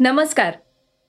नमस्कार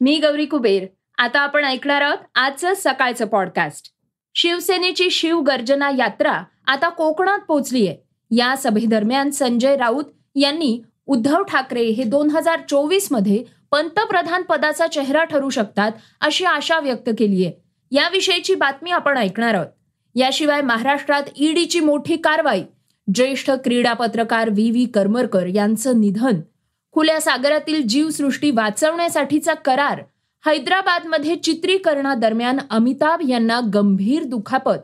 मी गौरी कुबेर. आता आपण ऐकणार आहोत आजचं सकाळचं पॉडकास्ट शिवसेनेची शिवगर्जना यात्रा आता कोकणात पोहोचलीय या सभेदरम्यान संजय राऊत यांनी उद्धव ठाकरे हे दोन हजार चोवीसमध्ये पंतप्रधान पदाचा चेहरा ठरू शकतात अशी आशा व्यक्त केली आहे याविषयीची बातमी आपण ऐकणार आहोत. याशिवाय महाराष्ट्रात ईडीची मोठी कारवाई. ज्येष्ठ क्रीडा पत्रकार व्ही व्ही करमरकर यांचं निधन. खुल्या सागरातील जीवसृष्टी वाचवण्यासाठीचा करार हैदराबादमध्ये चित्रीकरणादरम्यान अमिताभ यांना गंभीर दुखापत.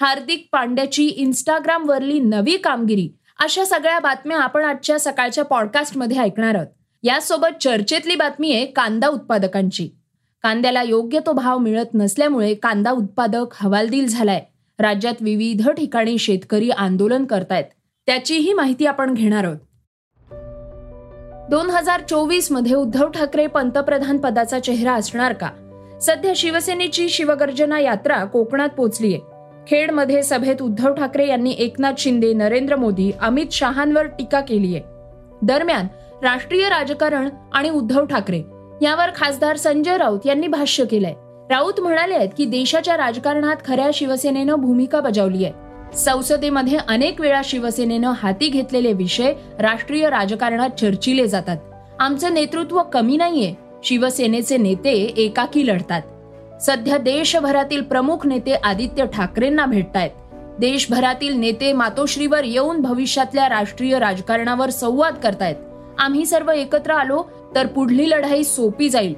हार्दिक पांड्याची इंस्टाग्रामवरली नवी कामगिरी अशा सगळ्या बातम्या आपण आजच्या सकाळच्या पॉडकास्टमध्ये ऐकणार आहोत. यासोबत चर्चेतली बातमी आहे कांदा उत्पादकांची. कांद्याला योग्य तो भाव मिळत नसल्यामुळे कांदा उत्पादक हवालदिल झालाय. राज्यात विविध ठिकाणी शेतकरी आंदोलन करतायत. त्याचीही माहिती आपण घेणार आहोत. दोन हजार चोवीसमध्ये उद्धव ठाकरे पंतप्रधान पदाचा चेहरा असणार का? सध्या शिवसेनेची शिवगर्जना यात्रा कोकणात पोहोचलीय खेडमध्ये सभेत उद्धव ठाकरे यांनी एकनाथ शिंदे नरेंद्र मोदी अमित शहांवर टीका केली आहे. दरम्यान राष्ट्रीय राजकारण आणि उद्धव ठाकरे यावर खासदार संजय राऊत यांनी भाष्य केलंय. राऊत म्हणाले आहेत की देशाच्या राजकारणात खऱ्या शिवसेनेनं भूमिका बजावली आहे. संसदेमध्ये अनेक वेळा शिवसेनेनं हाती घेतलेले विषय राष्ट्रीय राजकारणात चर्चिले जातात. आमचं नेतृत्व कमी नाहीये. शिवसेनेचे नेते एकाकी लढतात. सध्या देशभरातील प्रमुख नेते आदित्य ठाकरेंना भेटतायत. देशभरातील नेते मातोश्रीवर येऊन भविष्यातल्या राष्ट्रीय राजकारणावर संवाद करतायत. आम्ही सर्व एकत्र आलो तर पुढली लढाई सोपी जाईल.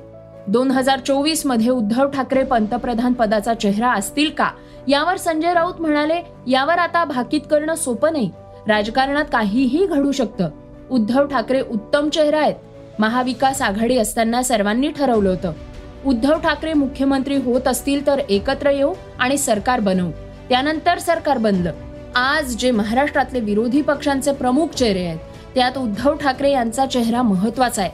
दोन हजार चोवीसमध्ये उद्धव ठाकरे पंतप्रधान पदाचा चेहरा असतील का? यावर संजय राऊत म्हणाले यावर आता भाकीत करणं सोपं नाही. राजकारणात काहीही घडू शकतं. उद्धव ठाकरे उत्तम चेहरा आहेत. महाविकास आघाडी असताना सर्वांनी ठरवलं होतं. उद्धव ठाकरे मुख्यमंत्री होत असतील तर एकत्र येऊ आणि सरकार बनवू. त्यानंतर सरकार बनलं. आज जे महाराष्ट्रातले विरोधी पक्षांचे प्रमुख चेहरे आहेत त्यात उद्धव ठाकरे यांचा चेहरा महत्त्वाचा आहे.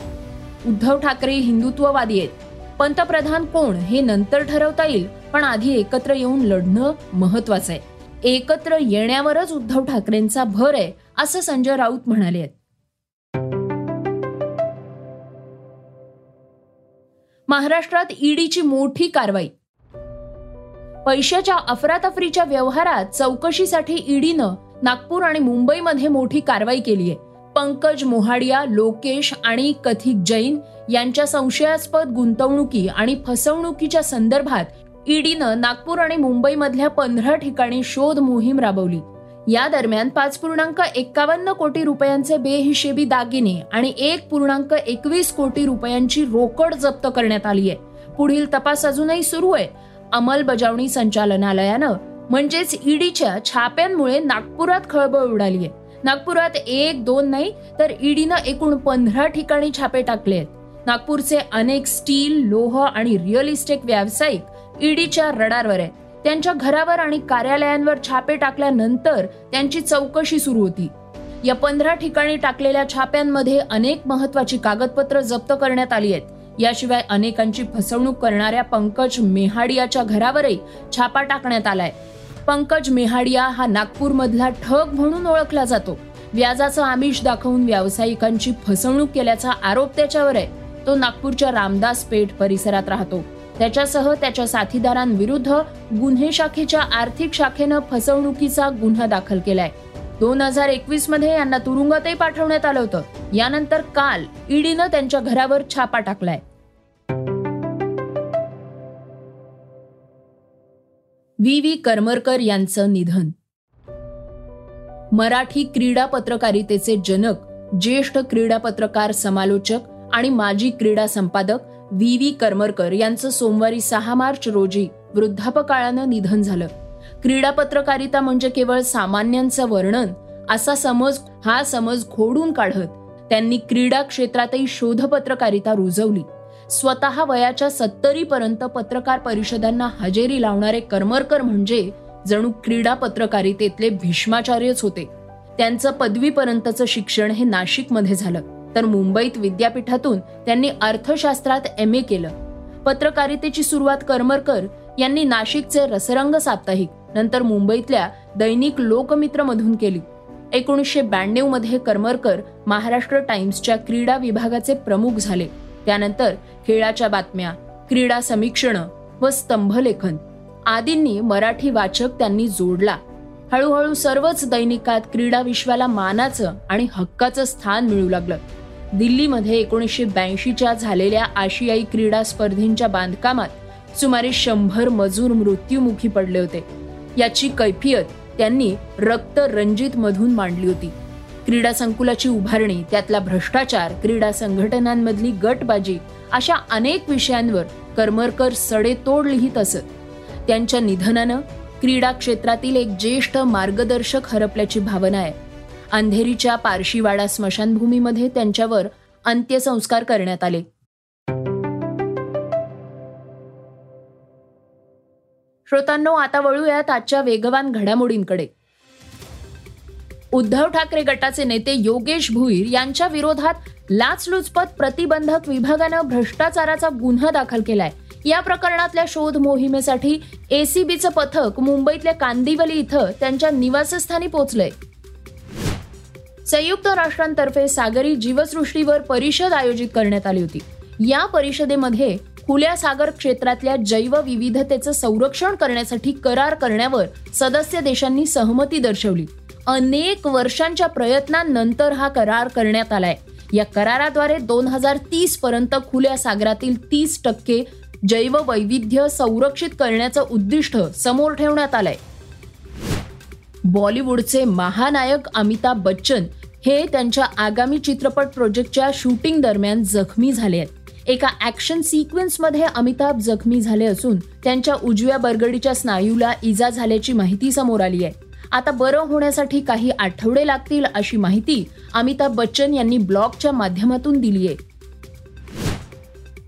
उद्धव ठाकरे हिंदुत्ववादी आहेत. पंतप्रधान कोण हे नंतर ठरवता येईल. पण आधी एकत्र येऊन लढणं महत्वाचं आहे. एकत्र येण्यावरच उद्धव ठाकरेंचा भर आहे असं संजय राऊत म्हणाले आहेत. महाराष्ट्रात ईडीची मोठी कारवाई. पैशाच्या अफरातफरीच्या व्यवहारात चौकशीसाठी ईडीनं नागपूर आणि मुंबईमध्ये मोठी कारवाई केली आहे. पंकज मोहाडिया लोकेश आणि कथिक जैन यांच्या संशयास्पद गुंतवणुकी आणि फसवणुकीच्या संदर्भात ईडीनं नागपूर आणि मुंबईमधल्या पंधरा ठिकाणी शोध मोहीम राबवली. या दरम्यान पाच पूर्णांक एक्कावन्न कोटी रुपयांचे बेहिशेबी दागिने आणि एक पूर्णांक एकवीस कोटी रुपयांची रोकड जप्त करण्यात आली आहे. पुढील तपास अजूनही सुरू आहे. अंमलबजावणी संचालनालयानं म्हणजेच ईडीच्या छाप्यांमुळे नागपुरात खळबळ उडाली आहे. नागपुरात एक दोन नाही तर ईडीनं एकूण पंधरा ठिकाणी छापे टाकले आहेत. नागपूरचे अनेक स्टील लोह आणि रिअल इस्टेट व्यावसायिक ईडीच्या रडारवर आहे. त्यांच्या घरावर आणि कार्यालयांवर छापे टाकल्यानंतर त्यांची चौकशी सुरू होती. या पंधरा ठिकाणी टाकलेल्या छाप्यांमध्ये अनेक महत्वाची कागदपत्र जप्त करण्यात आली आहेत. याशिवाय अनेकांची फसवणूक करणाऱ्या पंकज मेहाडियाच्या घरावरही छापा टाकण्यात आलाय. पंकज मेहाडिया हा नागपूरमधला ठग म्हणून ओळखला जातो. व्याजाचं आमिष दाखवून व्यावसायिकांची फसवणूक केल्याचा आरोप त्याच्यावर आहे. तो नागपूरच्या रामदास पेठ परिसरात राहतो. त्याच्यासह त्याच्या साथीदारांविरुद्ध गुन्हे शाखेच्या आर्थिक शाखेनं फसवणुकीचा गुन्हा दाखल केलाय. दोन हजार एकवीसमध्ये यांना तुरुंगातही पाठवण्यात आलं होतं. यानंतर काल ईडीनं त्यांच्या घरावर छापा टाकलाय. व्ही. व्ही. करमरकर यांचं निधन. मराठी क्रीडा पत्रकारितेचे जनक ज्येष्ठ क्रीडा पत्रकार समालोचक आणि माजी क्रीडा संपादक व्ही. व्ही. करमरकर यांचं सोमवारी सहा मार्च रोजी वृद्धापकाळानं निधन झालं. क्रीडा पत्रकारिता म्हणजे केवळ सामान्यांचं वर्णन असा समज हा समज खोडून काढत त्यांनी क्रीडा क्षेत्रातही शोधपत्रकारिता रुजवली. स्वतः वयाच्या सत्तरी पर्यंत पत्रकार परिषदांना हजेरी लावणारे करमरकर म्हणजे जणू क्रीडा पत्रकारितेतले भीष्माचार्यच होते. त्यांचं पदवीपर्यंतचं शिक्षण हे नाशिकमध्ये झालं. तर मुंबईत विद्यापीठातून त्यांनी अर्थशास्त्रात एम ए केलं. पत्रकारितेची सुरुवात करमरकर यांनी नाशिकचे रसरंग साप्ताहिक नंतर मुंबईतल्या दैनिक लोकमित्र मधून केली. एकोणीसशे ब्याण्णवमध्ये करमरकर महाराष्ट्र टाइम्सच्या क्रीडा विभागाचे प्रमुख झाले. त्यानंतर खेळाच्या बातम्या क्रीडा समीक्षण व स्तंभलेखन आदींनी मराठी वाचक त्यांनी जोडला. हळूहळू सर्वच दैनिकात क्रीडा विश्वाला मानाचं आणि हक्काचं स्थान मिळू लागलं. दिल्लीमध्ये एकोणीसशे ब्याऐंशीच्या झालेल्या आशियाई क्रीडा स्पर्धेंच्या बांधकामात सुमारे शंभर मजूर मृत्युमुखी पडले होते. याची कैफियत त्यांनी रक्त रंजित मधून मांडली होती. क्रीडा संकुलाची उभारणी त्यातला भ्रष्टाचार क्रीडा संघटनांमधली गटबाजी अशा अनेक विषयांवर करमरकर सडेतोड लिहित असत. त्यांच्या निधनानं क्रीडा क्षेत्रातील एक ज्येष्ठ मार्गदर्शक हरपल्याची भावना आहे. अंधेरीच्या पारशीवाडा स्मशानभूमीमध्ये त्यांच्यावर अंत्यसंस्कार करण्यात आले. श्रोतांनो आता वळूयात आजच्या वेगवान घडामोडींकडे. उद्धव ठाकरे गटाचे नेते योगेश भुईर यांच्या विरोधात लाचलुचपत प्रतिबंधक विभागानं भ्रष्टाचाराचा गुन्हा दाखल केलाय. या प्रकरणातल्या शोध मोहिमेसाठी एसीबीचं पथक मुंबईतल्या कांदिवली इथं त्यांच्या निवासस्थानी पोहोचलंय संयुक्त राष्ट्रांतर्फे सागरी जीवसृष्टीवर परिषद आयोजित करण्यात आली होती. या परिषदेमध्ये खुल्या सागर क्षेत्रातल्या जैवविविधतेचं संरक्षण करण्यासाठी करार करण्यावर सदस्य देशांनी सहमती दर्शवली. अनेक वर्षांच्या प्रयत्नांनंतर हा करार करण्यात आलाय. या कराराद्वारे दोन हजार तीस पर्यंत खुल्या सागरातील तीस टक्के जैववैविध्य संरक्षित करण्याचं उद्दिष्ट समोर ठेवण्यात आलंय. बॉलिवूडचे महानायक अमिताभ बच्चन हे त्यांच्या आगामी चित्रपट प्रोजेक्टच्या शूटिंग दरम्यान जखमी झाले आहेत. एका ऍक्शन सिक्वेन्समध्ये अमिताभ जखमी झाले असून त्यांच्या उजव्या बरगडीच्या स्नायूला इजा झाल्याची माहिती समोर आली आहे. आता बरं होण्यासाठी काही आठवडे लागतील अशी माहिती अमिताभ बच्चन यांनी ब्लॉगच्या माध्यमातून दिली आहे.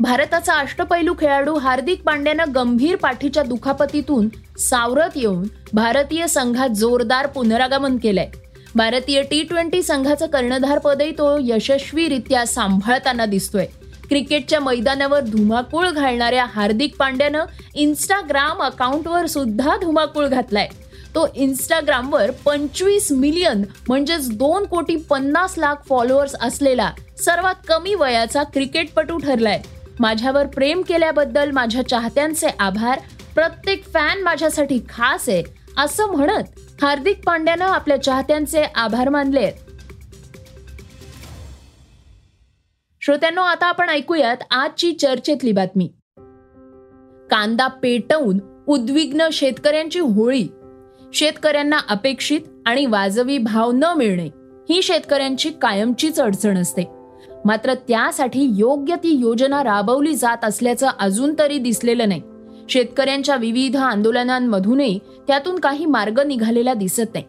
भारताचा अष्टपैलू खेळाडू हार्दिक पांड्यानं गंभीर पाठीच्या दुखापतीतून सावरत येऊन भारतीय संघात जोरदार पुनरागमन केलंय. भारतीय टी ट्वेंटी संघाचं कर्णधारपदही तो यशस्वीरित्या सांभाळताना दिसतोय. क्रिकेटच्या मैदानावर धुमाकूळ घालणाऱ्या हार्दिक पांड्यानं इन्स्टाग्राम अकाउंटवर सुद्धा धुमाकूळ घातलाय. तो इन्स्टाग्रामवर पंचवीस मिलियन म्हणजेच दोन कोटी पन्नास लाख फॉलोअर्स असलेला सर्वात कमी वयाचा क्रिकेटपटू ठरलाय. माझ्यावर प्रेम केल्याबद्दल माझ्या चाहत्यांचे आभार. प्रत्येक फॅन माझ्यासाठी खास आहे असं म्हणत हार्दिक पांड्यानं आपल्या चाहत्यांचे आभार मानले. श्रोत्यांनो आता आपण ऐकूयात आजची चर्चेतली बातमी. कांदा पेटवून उद्विग्न शेतकऱ्यांची होळी. शेतकऱ्यांना अपेक्षित आणि वाजवी भाव न मिळणे ही शेतकऱ्यांची कायमचीच अडचण असते. मात्र त्यासाठी योग्य ती योजना राबवली जात असल्याचं अजून तरी दिसलेलं नाही. शेतकऱ्यांच्या विविध आंदोलनांमधूनही त्यातून काही मार्ग निघालेला दिसत नाही.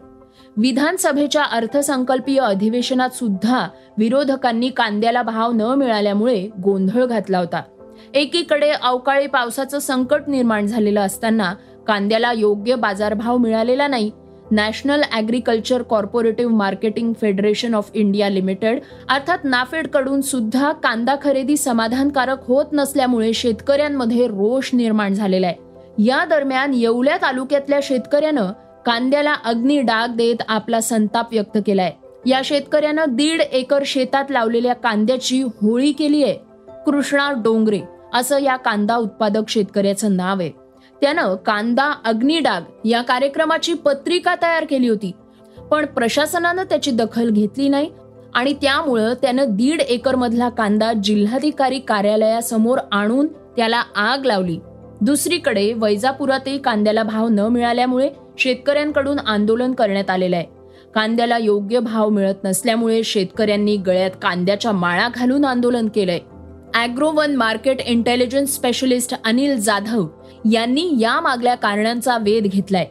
विधानसभेच्या अर्थसंकल्पीय अधिवेशनात सुद्धा विरोधकांनी कांद्याला भाव न मिळाल्यामुळे गोंधळ घातला होता. एकीकडे अवकाळी पावसाचं संकट निर्माण झालेलं असताना कांद्याला योग्य बाजारभाव मिळालेला नाही National Agriculture Cooperative Marketing Federation of India Limited अर्थात नाफेडकडून सुद्धा कांदा खरेदी समाधानकारक होत नसल्यामुळे शेतकऱ्यांमध्ये रोष निर्माण झालेला आहे. या दरम्यान येवल्या तालुक्यातल्या शेतकऱ्यानं कांद्याला अग्नी डाग देत आपला संताप व्यक्त केलाय. या शेतकऱ्यानं दीड एकर शेतात लावलेल्या कांद्याची होळी केली आहे कृष्णा डोंगरे असं या कांदा उत्पादक शेतकऱ्याचं नाव आहे. त्यानं कांदा अग्निडाग या कार्यक्रमाची पत्रिका तयार केली होती. पण प्रशासनानं त्याची दखल घेतली नाही आणि त्यामुळं त्यानं दीड एकर मधला कांदा जिल्हाधिकारी कार्यालयासमोर आणून त्याला आग लावली. दुसरीकडे वैजापुरातही कांद्याला भाव न मिळाल्यामुळे शेतकऱ्यांकडून आंदोलन करण्यात आलेलं आहे. कांद्याला योग्य भाव मिळत नसल्यामुळे शेतकऱ्यांनी गळ्यात कांद्याच्या माळा घालून आंदोलन केलंय. Agro one market intelligence specialist Anil Jadhav यांनी या मागल्या कारणांचा वेध घेतलाय.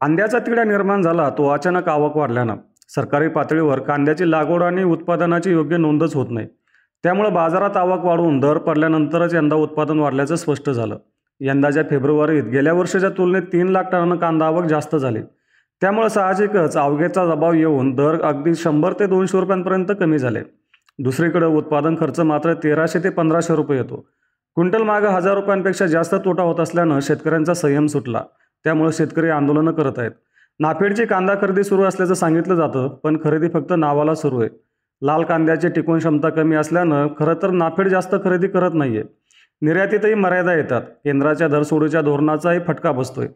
कांद्याचा तिढा निर्माण झाला तो अचानक आवक वाढल्यानं. सरकारी पातळीवर कांद्याची लागवड आणि उत्पादनाची योग्य नोंदच होत नाही. त्यामुळे बाजारात आवक वाढून दर पडल्यानंतरच यंदा उत्पादन वाढल्याचं स्पष्ट झालं. यंदाच्या फेब्रुवारीत गेल्या वर्षाच्या तुलनेत तीन लाख टनानं कांदा आवक जास्त झाली. त्यामुळे साहजिकच अवघेचा दबाव येऊन दर अगदी शंभर ते दोनशे रुपयांपर्यंत कमी झाले. दुसरीकडे उत्पादन खर्च मात्र तेराशे ते पंधराशे रुपये येतो. क्विंटल मागं हजार रुपयांपेक्षा जास्त तोटा होत असल्यानं शेतकऱ्यांचा संयम सुटला. त्यामुळे शेतकरी आंदोलनं करत आहेत. नाफेडची कांदा खरेदी सुरू असल्याचं सांगितलं जातं पण खरेदी फक्त नावाला सुरू आहे. लाल कांद्याची टिकून क्षमता कमी असल्यानं खरं तर नाफेड जास्त खरेदी करत नाहीये. निर्यातीतही मर्यादा येतात. केंद्राच्या दरसोडीच्या धोरणाचाही फटका बसतोय.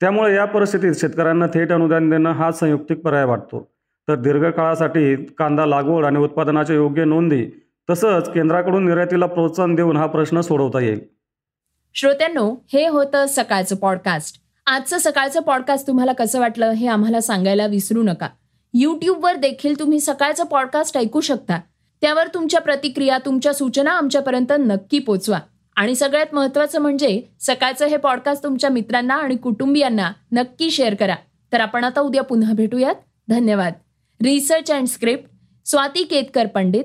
त्यामुळे या परिस्थितीत शेतकऱ्यांना थेट अनुदान देणं हा संयुक्तिक पर्याय वाटतो. तर दीर्घकाळासाठी कांदा लागवड आणि उत्पादनाच्या योग्य नोंदी तसंच केंद्राकडून निर्यातीला प्रोत्साहन देऊन हा प्रश्न सोडवता येईल. श्रोत्यांनो हे होतं सकाळचं पॉडकास्ट आजचं सकाळचं पॉडकास्ट तुम्हाला कसं वाटलं हे आम्हाला सांगायला विसरू नका. यूट्यूबवर देखील तुम्ही सकाळचं पॉडकास्ट ऐकू शकता. त्यावर तुमच्या प्रतिक्रिया तुमच्या सूचना आमच्यापर्यंत नक्की पोचवा. आणि सगळ्यात महत्त्वाचं म्हणजे सकाळचं हे पॉडकास्ट तुमच्या मित्रांना आणि कुटुंबियांना नक्की शेअर करा. तर आपण आता उद्या पुन्हा भेटूयात. धन्यवाद. Research and script Swati Ketkar Pandit.